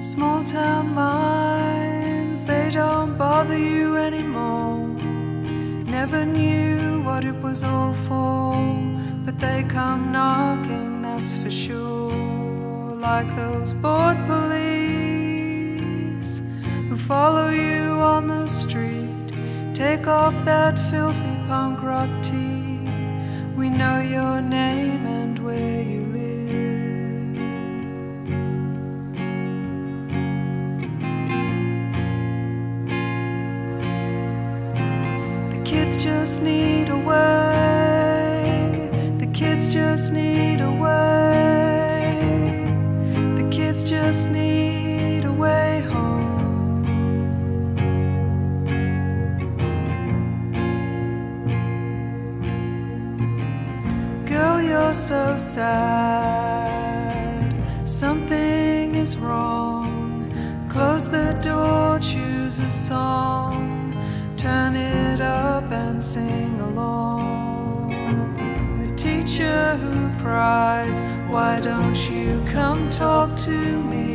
Small town minds, they don't bother you anymore. Never knew what it was all for, but they come knocking, that's for sure. Like those bored police who follow you on the street. Take off that filthy punk rock tee. We know your name kids just need a way. The kids just need a way. The kids just need a way home. Girl, you're so sad. Something is wrong. Close the door, choose a song. Turn it up and sing along. The teacher who cries, Why don't you come talk to me?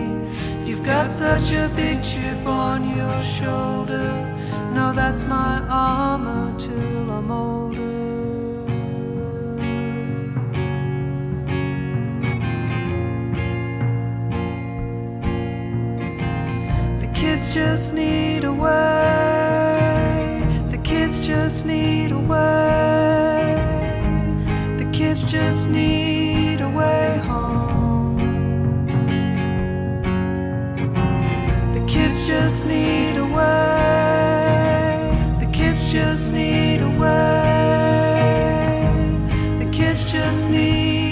You've got such a big chip on your shoulder. No, that's my armor till I'm older. The kids just need a way. Kids just need a way. The kids just need a way home. The kids just need a way. The kids just need a way. The kids just need